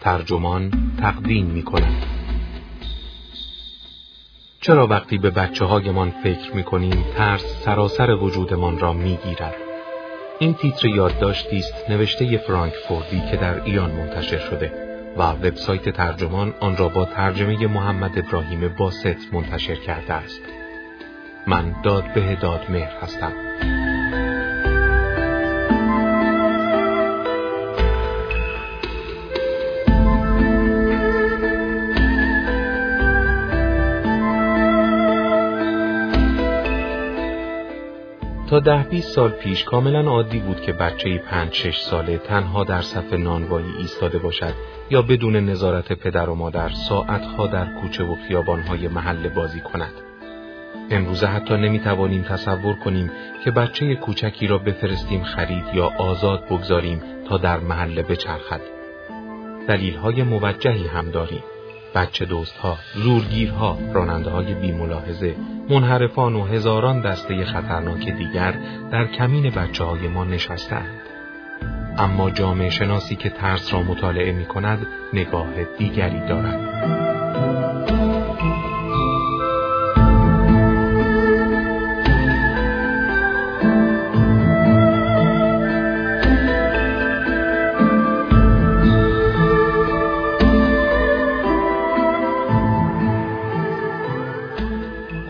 ترجمان تقدیم می کند. چرا وقتی به بچه هایمان فکر می کنیم ترس سراسر وجودمان را می گیرد؟ این تیتر یادداشتی است نوشته فرانک فوردی که در ایان منتشر شده و وبسایت ترجمان آن را با ترجمه محمد ابراهیم باست منتشر کرده است. من داد به داد مهر هستم. تا ده 20 سال پیش کاملا عادی بود که بچه پنج شش ساله تنها در صف نانوایی ایستاده باشد یا بدون نظارت پدر و مادر ساعتها در کوچه و خیابانهای محل بازی کند. امروزه حتی نمی‌توانیم تصور کنیم که بچه کوچکی را بفرستیم خرید یا آزاد بگذاریم تا در محله بچرخد. دلیلهای موجهی هم داریم. بچه دوستها، زورگیرها، راننده های بی ملاحظه، منحرفان و هزاران دسته خطرناک دیگر در کمین بچه های ما نشستند. اما جامعه شناسی که ترس را مطالعه می کند نگاه دیگری دارد.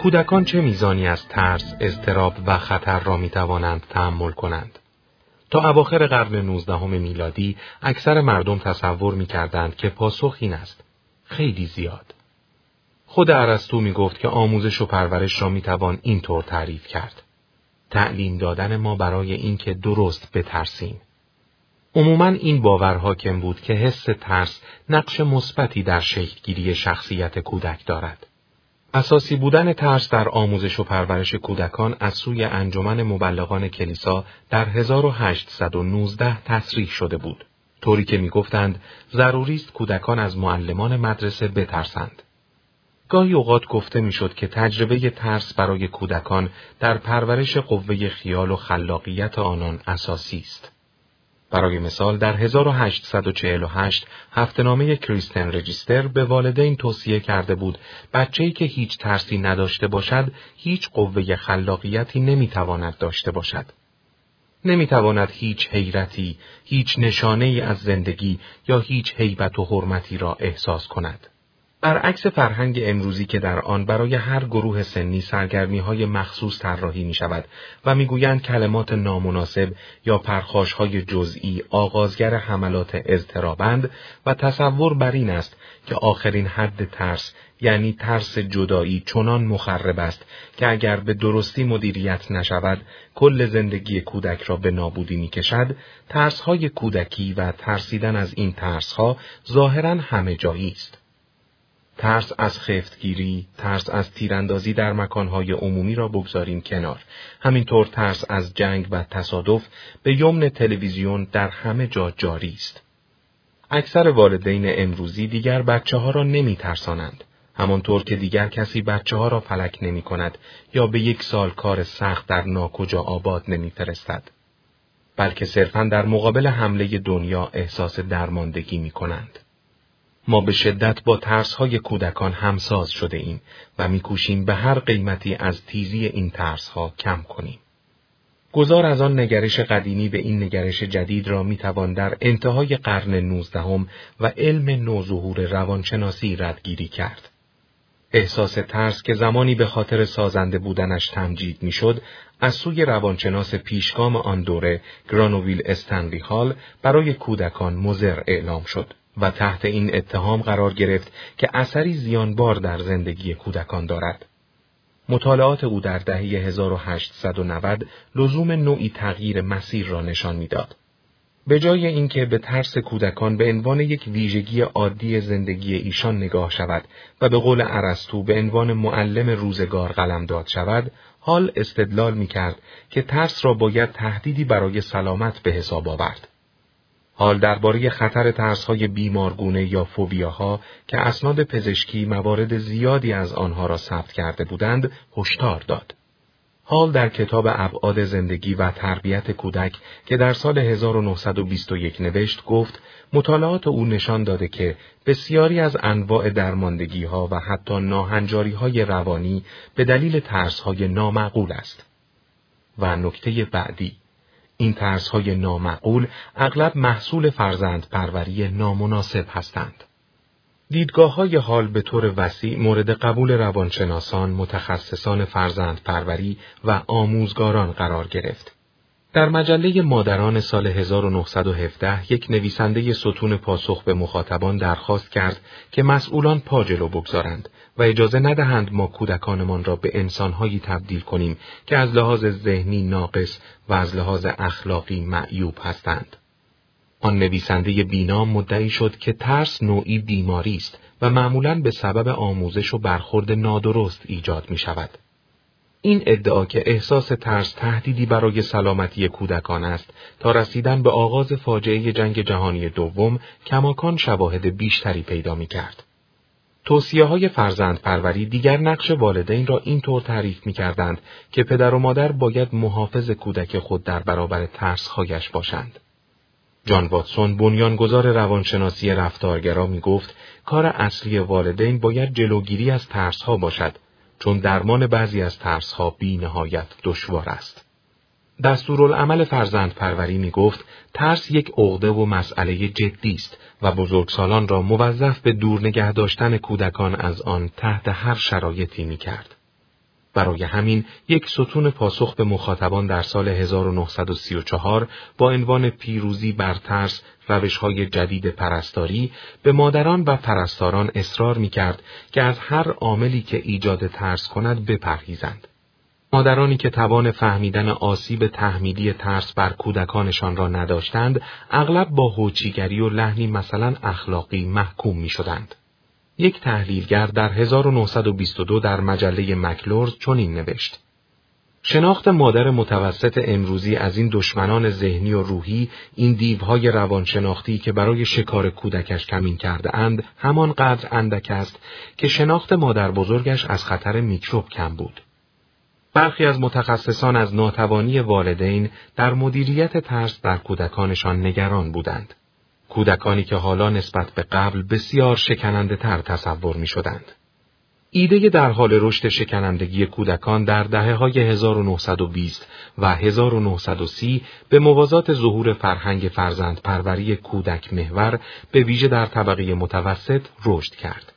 کودکان چه میزانی از ترس، اضطراب و خطر را می توانند تحمل کنند؟ تا اواخر قرن نوزدهم میلادی اکثر مردم تصور می کردند که پاسخ این است. خیلی زیاد. خود عرستو می گفت که آموزش و پرورش را می توان اینطور تعریف کرد. تعلیم دادن ما برای اینکه درست بترسیم. عموما این باور حاکم بود که حس ترس نقش مثبتی در شکلگیری شخصیت کودک دارد. اساسی بودن ترس در آموزش و پرورش کودکان از سوی انجمن مبلغان کلیسا در 1819 تصریح شده بود. طوری که می‌گفتند ضروری است کودکان از معلمان مدرسه بترسند. گاهی اوقات گفته می‌شد که تجربه ترس برای کودکان در پرورش قوه خیال و خلاقیت آنان اساسی است. برای مثال در 1848 هفتنامه کریستن رجیستر به والدین توصیه کرده بود بچه‌ای که هیچ ترسی نداشته باشد هیچ قوه خلاقیتی نمی‌تواند داشته باشد. نمی‌تواند هیچ حیرتی، هیچ نشانه ای از زندگی یا هیچ حیبت و حرمتی را احساس کند. برعکس فرهنگ امروزی که در آن برای هر گروه سنی سرگرمی های مخصوص طراحی می شود و می‌گویند کلمات نامناسب یا پرخاش های جزئی آغازگر حملات اضطرابند و تصور بر این است که آخرین حد ترس یعنی ترس جدایی چنان مخرب است که اگر به درستی مدیریت نشود کل زندگی کودک را به نابودی می کشد ترس های کودکی و ترسیدن از این ترس ها ظاهرا همه جایی است. ترس از خفتگیری، ترس از تیراندازی در مکانهای عمومی را بگذاریم کنار. همینطور ترس از جنگ و تصادف به یمن تلویزیون در همه جا جاری است. اکثر والدین امروزی دیگر بچه ها را نمی ترسانند. همانطور که دیگر کسی بچه ها را فلک نمی کند یا به یک سال کار سخت در ناکجا آباد نمی فرستد. بلکه صرفا در مقابل حمله دنیا احساس درماندگی می کنند. ما به شدت با ترس های کودکان همساز شده ایم و میکوشیم به هر قیمتی از تیزی این ترس ها کم کنیم. گذار از آن نگرش قدیمی به این نگرش جدید را می‌توان در انتهای قرن نوزدهم و علم نوظهور روانشناسی ردگیری کرد. احساس ترس که زمانی به خاطر سازنده بودنش تمجید می‌شد از سوی روانشناس پیشگام آن دوره گرانوویل استنلی هال برای کودکان مزر اعلام شد. و تحت این اتهام قرار گرفت که اثری زیانبار در زندگی کودکان دارد. مطالعات او در دهه 1890 لزوم نوعی تغییر مسیر را نشان می‌داد. به جای اینکه به ترس کودکان به عنوان یک ویژگی عادی زندگی ایشان نگاه شود و به قول ارسطو به عنوان معلم روزگار قلمداد شود، حال استدلال می کرد که ترس را باید تهدیدی برای سلامت به حساب آورد. حال درباره خطر ترسهای بیمارگونه یا فوبیاها که اسناد پزشکی موارد زیادی از آنها را ثبت کرده بودند هشدار داد. حال در کتاب ابعاد زندگی و تربیت کودک که در سال 1921 نوشت گفت مطالعات او نشان داده که بسیاری از انواع درماندگی ها و حتی ناهنجاری های روانی به دلیل ترس های نامعقول است. و نکته بعدی این ترس های نامعقول اغلب محصول فرزند پروری نامناسب هستند. دیدگاه های حال به طور وسیع مورد قبول روانشناسان، متخصصان فرزند پروری و آموزگاران قرار گرفت. در مجله مادران سال 1917 یک نویسنده ستون پاسخ به مخاطبان درخواست کرد که مسئولان پا جلو بگذارند و اجازه ندهند ما کودکانمان را به انسانهایی تبدیل کنیم که از لحاظ ذهنی ناقص و از لحاظ اخلاقی معیوب هستند. آن نویسنده بینام مدعی شد که ترس نوعی بیماری است و معمولاً به سبب آموزش و برخورد نادرست ایجاد می شود. این ادعا که احساس ترس تهدیدی برای سلامتی کودکان است تا رسیدن به آغاز فاجعه جنگ جهانی دوم کماکان شواهد بیشتری پیدا می کرد. توصیه های فرزند پروری دیگر نقش والدین را اینطور تعریف می کردند که پدر و مادر باید محافظ کودک خود در برابر ترسهایش باشند. جان واتسون بنیانگذار روانشناسی رفتارگرا می گفت کار اصلی والدین باید جلوگیری از ترسها باشد چون درمان بعضی از ترسها بی نهایت دشوار است. دستورالعمل فرزند پروری می گفت ترس یک عقده و مسئله جدی است و بزرگسالان را موظف به دور نگه داشتن کودکان از آن تحت هر شرایطی می کرد. برای همین یک ستون پاسخ به مخاطبان در سال 1934 با عنوان پیروزی بر ترس روشهای جدید پرستاری به مادران و پرستاران اصرار می کرد که از هر عاملی که ایجاد ترس کند بپرهیزند. مادرانی که توان فهمیدن آسیب تحمیلی ترس بر کودکانشان را نداشتند، اغلب با هوچیگری و لحنی مثلا اخلاقی محکوم می شدند. یک تحلیلگر در 1922 در مجله مکلورز چنین نوشت. شناخت مادر متوسط امروزی از این دشمنان ذهنی و روحی این دیوهای روانشناختی که برای شکار کودکش کمین کرده اند همانقدر اندک است که شناخت مادر بزرگش از خطر میکروب کم بود. برخی از متخصصان از ناتوانی والدین در مدیریت ترس در کودکانشان نگران بودند. کودکانی که حالا نسبت به قبل بسیار شکننده تر تصور می شدند. ایده در حال رشد شکنندگی کودکان در دهه های 1920 و 1930 به موازات ظهور فرهنگ فرزند پروری کودک محور به ویژه در طبقه متوسط رشد کرد.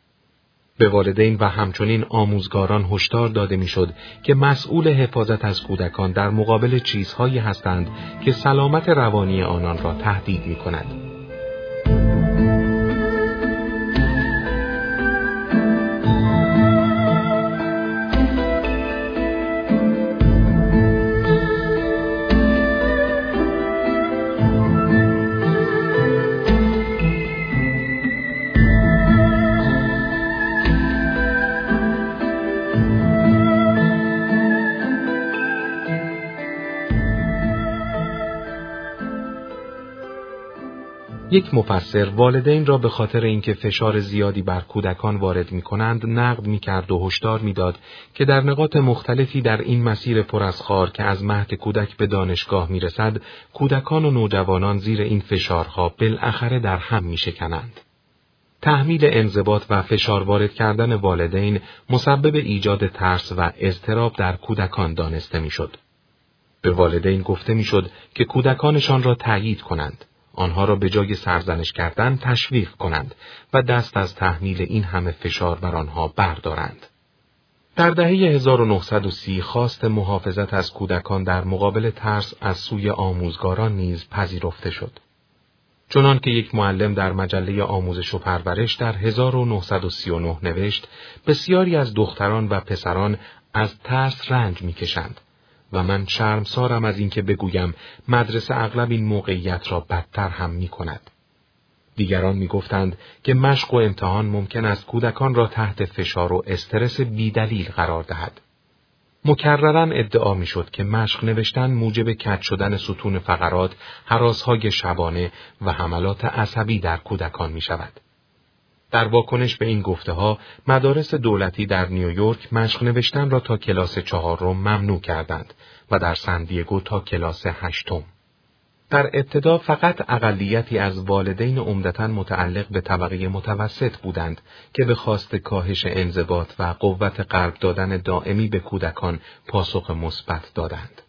به والدین و همچنین آموزگاران هشدار داده می‌شد که مسئول حفاظت از کودکان در مقابل چیزهایی هستند که سلامت روانی آنان را تهدید می کند. یک مفسر والدین را به خاطر اینکه فشار زیادی بر کودکان وارد می کنند نقد می کرد و هشدار می‌داد که در نقاط مختلفی در این مسیر پر از خار که از مهد کودک به دانشگاه می رسد کودکان و نوجوانان زیر این فشارها بالاخره در هم می شکنند. تحمیل انضباط و فشار وارد کردن والدین مسبب ایجاد ترس و اضطراب در کودکان دانسته می‌شد. به والدین گفته می‌شد که کودکانشان را تأیید کنند. آنها را به جای سرزنش کردن تشویق کنند و دست از تحمیل این همه فشار بر آنها بردارند. در دهه 1930 خواست محافظت از کودکان در مقابل ترس از سوی آموزگاران نیز پذیرفته شد. چنان که یک معلم در مجله آموزش و پرورش در 1939 نوشت، بسیاری از دختران و پسران از ترس رنج می‌کشند و من شرمسارم از اینکه بگویم مدرسه اغلب این موقعیت را بدتر هم می کند. دیگران می گفتند که مشق و امتحان ممکن است کودکان را تحت فشار و استرس بیدلیل قرار دهد. مکررن ادعا می شد که مشق نوشتن موجب کج شدن ستون فقرات، حراسهای شبانه و حملات عصبی در کودکان می شود. در واکنش به این گفته ها مدارس دولتی در نیویورک مشق نوشتن را تا کلاس چهارم ممنوع کردند و در سندیگو تا کلاس هشتم. در ابتدا فقط اقلیتی از والدین عمدتا متعلق به طبقه متوسط بودند که به خواست کاهش انضباط و قوت قلب دادن دائمی به کودکان پاسخ مثبت دادند.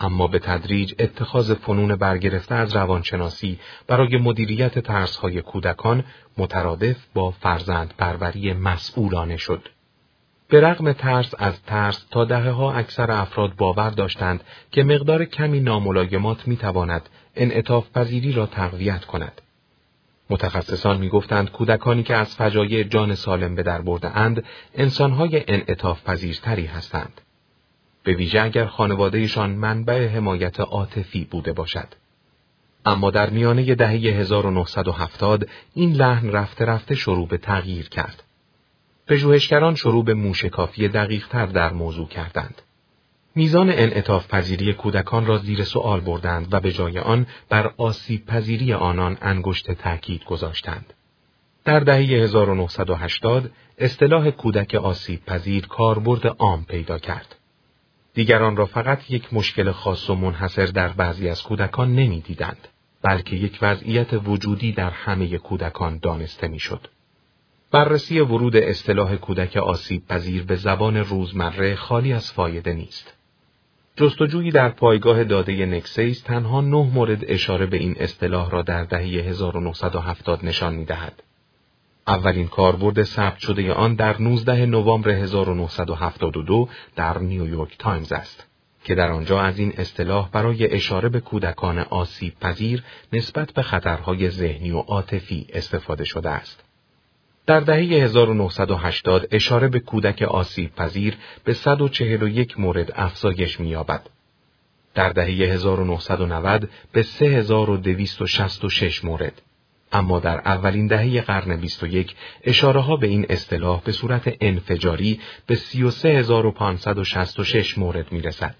اما به تدریج اتخاذ فنون برگرفته از روانشناسی برای مدیریت ترسهای کودکان مترادف با فرزند پروری مسئولانه شد. به رغم ترس از ترس تا دهه ها اکثر افراد باور داشتند که مقدار کمی ناملایمات می تواند انعطاف پذیری را تقویت کند. متخصصان می گفتند کودکانی که از فجایع جان سالم به در برده اند انسانهای انعطاف پذیرتری هستند. به ویژه اگر خانوادهشان منبع حمایت عاطفی بوده باشد. اما در میانه دهه 1970 این لحن رفته رفته شروع به تغییر کرد. پژوهشگران شروع به موشکافی دقیقتر در موضوع کردند. میزان انعطاف پذیری کودکان را زیر سوال بردند و به جای آن بر آسیب پذیری آنان انگشت تأکید گذاشتند. در دهه 1980 اصطلاح کودک آسیب پذیر کاربرد عام پیدا کرد. دیگران را فقط یک مشکل خاص و منحصر در بعضی از کودکان نمی‌دیدند، بلکه یک وضعیت وجودی در همه کودکان دانسته می‌شد. بررسی ورود اصطلاح کودک آسیب پذیر به زبان روزمره خالی از فایده نیست. جستجویی در پایگاه داده نکسیس تنها نه مورد اشاره به این اصطلاح را در دهه 1970 نشان می دهد. اولین کاربرد ثبت شده آن در 19 نوامبر 1972 در نیویورک تایمز است که در آنجا از این اصطلاح برای اشاره به کودکان آسیب پذیر نسبت به خطرهای ذهنی و عاطفی استفاده شده است. در دهه 1980 اشاره به کودک آسیب پذیر به 141 مورد افزایش می‌یابد. در دهه 1990 به 3266 مورد. اما در اولین دهه قرن 21 اشاره ها به این اصطلاح به صورت انفجاری به 33566 مورد می رسد.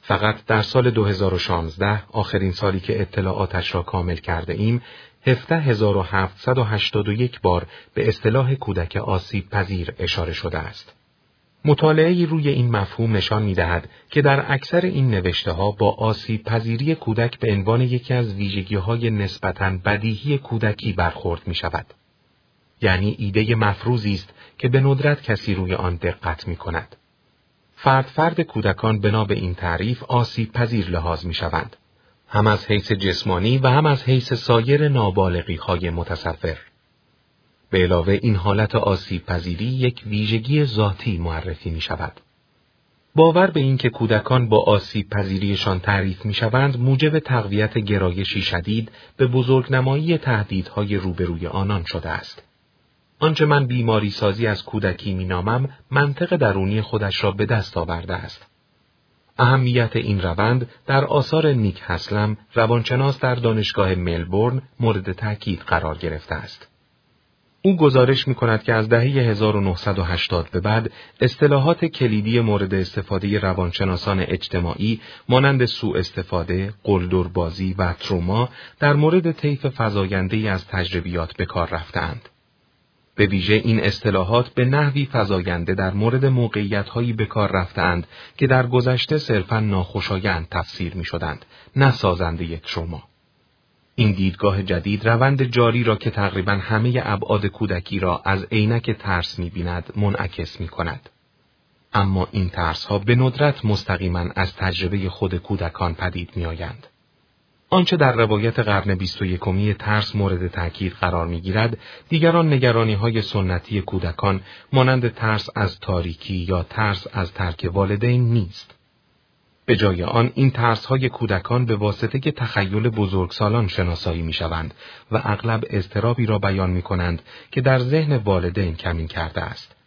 فقط در سال 2016 آخرین سالی که اطلاعاتش را کامل کرده ایم 17781 بار به اصطلاح کودک آسیب پذیر اشاره شده است. مطالعه روی این مفهوم نشان می دهد که در اکثر این نوشته ها با آسیب پذیری کودک به عنوان یکی از ویژگی های نسبتاً بدیهی کودکی برخورد می شود. یعنی ایده مفروضی است که به ندرت کسی روی آن دقت می کند. فرد فرد کودکان بنا به این تعریف آسیب پذیر لحاظ می شوند. هم از حیث جسمانی و هم از حیث سایر نابالغی های متصفر. به علاوه این حالت آسیب پذیری یک ویژگی ذاتی معرفی می شود. باور به اینکه کودکان با آسیب پذیریشان تعریف می شوند موجب تقویت گرایشی شدید به بزرگنمایی تهدیدهای روبروی آنان شده است. آنچه من بیماری سازی از کودکی می نامم منطق درونی خودش را به دست آورده است. اهمیت این روند در آثار نیک هسلم روانشناس در دانشگاه ملبورن مورد تاکید قرار گرفته است. او گزارش می کند که از دهه 1980 به بعد اصطلاحات کلیدی مورد استفاده روانشناسان اجتماعی مانند سوء استفاده، قلدربازی و تروما در مورد طیف فزاینده از تجربیات به کار رفتند. به ویژه این اصطلاحات به نحوی فزاینده در مورد موقعیت‌هایی به کار رفتند که در گذشته صرفاً ناخوشایند تفسیر می شدند، نه سازنده تروما. این دیدگاه جدید روند جاری را که تقریبا همه ابعاد کودکی را از عینک ترس می‌بیند منعکس می کند. اما این ترس ها به ندرت مستقیما از تجربه خود کودکان پدید می آیند. آنچه در روایت قرن بیست و یکمی ترس مورد تأکید قرار می گیرد، دیگران نگرانی های سنتی کودکان مانند ترس از تاریکی یا ترس از ترک والدین نیست. به جای آن این ترس های کودکان به واسطه تخیل بزرگسالان شناسایی می شوند و اغلب اضطرابی را بیان می کنند که در ذهن والدین کمین کرده است.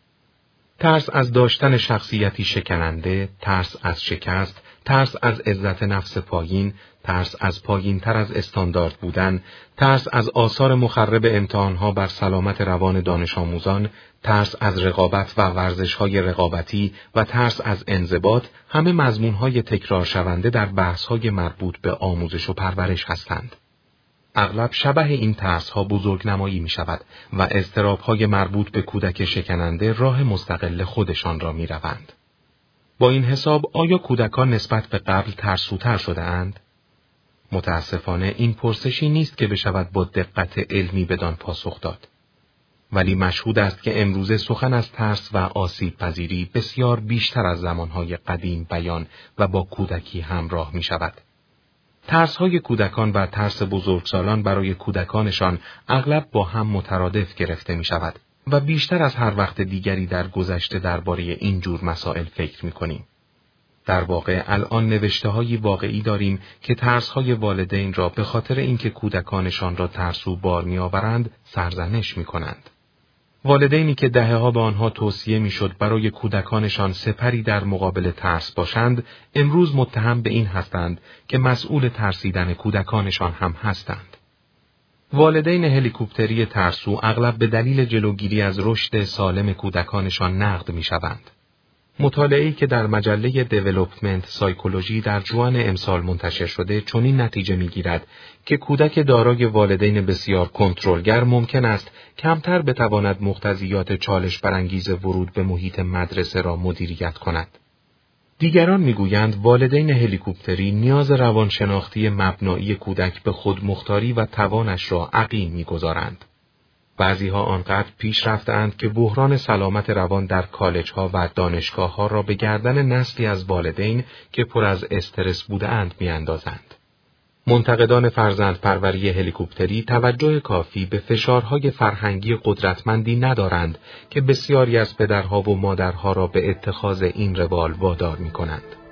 ترس از داشتن شخصیتی شکننده، ترس از شکست، ترس از عزت نفس پایین، ترس از پایین تر از استاندارد بودن، ترس از آثار مخرب امتحانها بر سلامت روان دانش آموزان، ترس از رقابت و ورزشهای رقابتی و ترس از انضباط همه مضمونهای تکرار شونده در بحثهای مربوط به آموزش و پرورش هستند. اغلب شبه این ترس ها بزرگ نمایی می شود و استراب های مربوط به کودک شکننده راه مستقل خودشان را می روند. با این حساب آیا کودکان نسبت به قبل ترسوتر شده اند؟ متاسفانه این پرسشی نیست که بشود با دقت علمی بدان پاسخ داد. ولی مشهود است که امروزه سخن از ترس و آسیب پذیری بسیار بیشتر از زمانهای قدیم بیان و با کودکی همراه می شود. ترس های کودکان و ترس بزرگسالان برای کودکانشان اغلب با هم مترادف گرفته می شود و بیشتر از هر وقت دیگری در گذشته درباره این جور مسائل فکر می کنیم. در واقع الان نوشته های واقعی داریم که ترس های والدین را به خاطر اینکه کودکانشان را ترسو بار می آورند سرزنش می کنند. والدینی که دهه ها به آنها توصیه می‌شد برای کودکانشان سپری در مقابل ترس باشند امروز متهم به این هستند که مسئول ترسیدن کودکانشان هم هستند والدین هلیکوپتری ترسو اغلب به دلیل جلوگیری از رشد سالم کودکانشان نقد می شوند. مطالعه‌ای که در مجله Developmental Psychology در ژوئن امسال منتشر شده چنین نتیجه می‌گیرد که کودک دارای والدین بسیار کنترلگر ممکن است کمتر بتواند مقتضیات چالش برانگیز ورود به محیط مدرسه را مدیریت کند. دیگران می‌گویند والدین هلیکوپتری نیاز روانشناختی مبنایی کودک به خود مختاری و توانش را عقیم می‌گذارند. بعضیها آنقدر پیش رفتند که بحران سلامت روان در کالج ها و دانشگاه ها را به گردن نسلی از والدین که پر از استرس بودند میاندازند. منتقدان فرزند پروری هلیکوپتری توجه کافی به فشارهای فرهنگی قدرتمندی ندارند که بسیاری از پدرها و مادرها را به اتخاذ این روال وادار می کنند.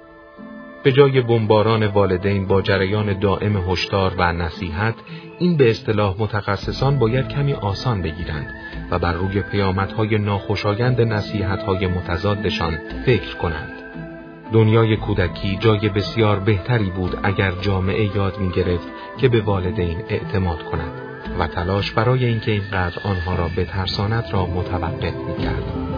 به جای بمباران والدین با جریان دائم هشدار و نصیحت این به اصطلاح متخصصان باید کمی آسان بگیرند و بر روی پیامدهای ناخوشایند نصیحتهای متضادشان فکر کنند دنیای کودکی جای بسیار بهتری بود اگر جامعه یاد می گرفت که به والدین اعتماد کند و تلاش برای اینکه اینقدر آنها را بترساند را متوقف می کرد.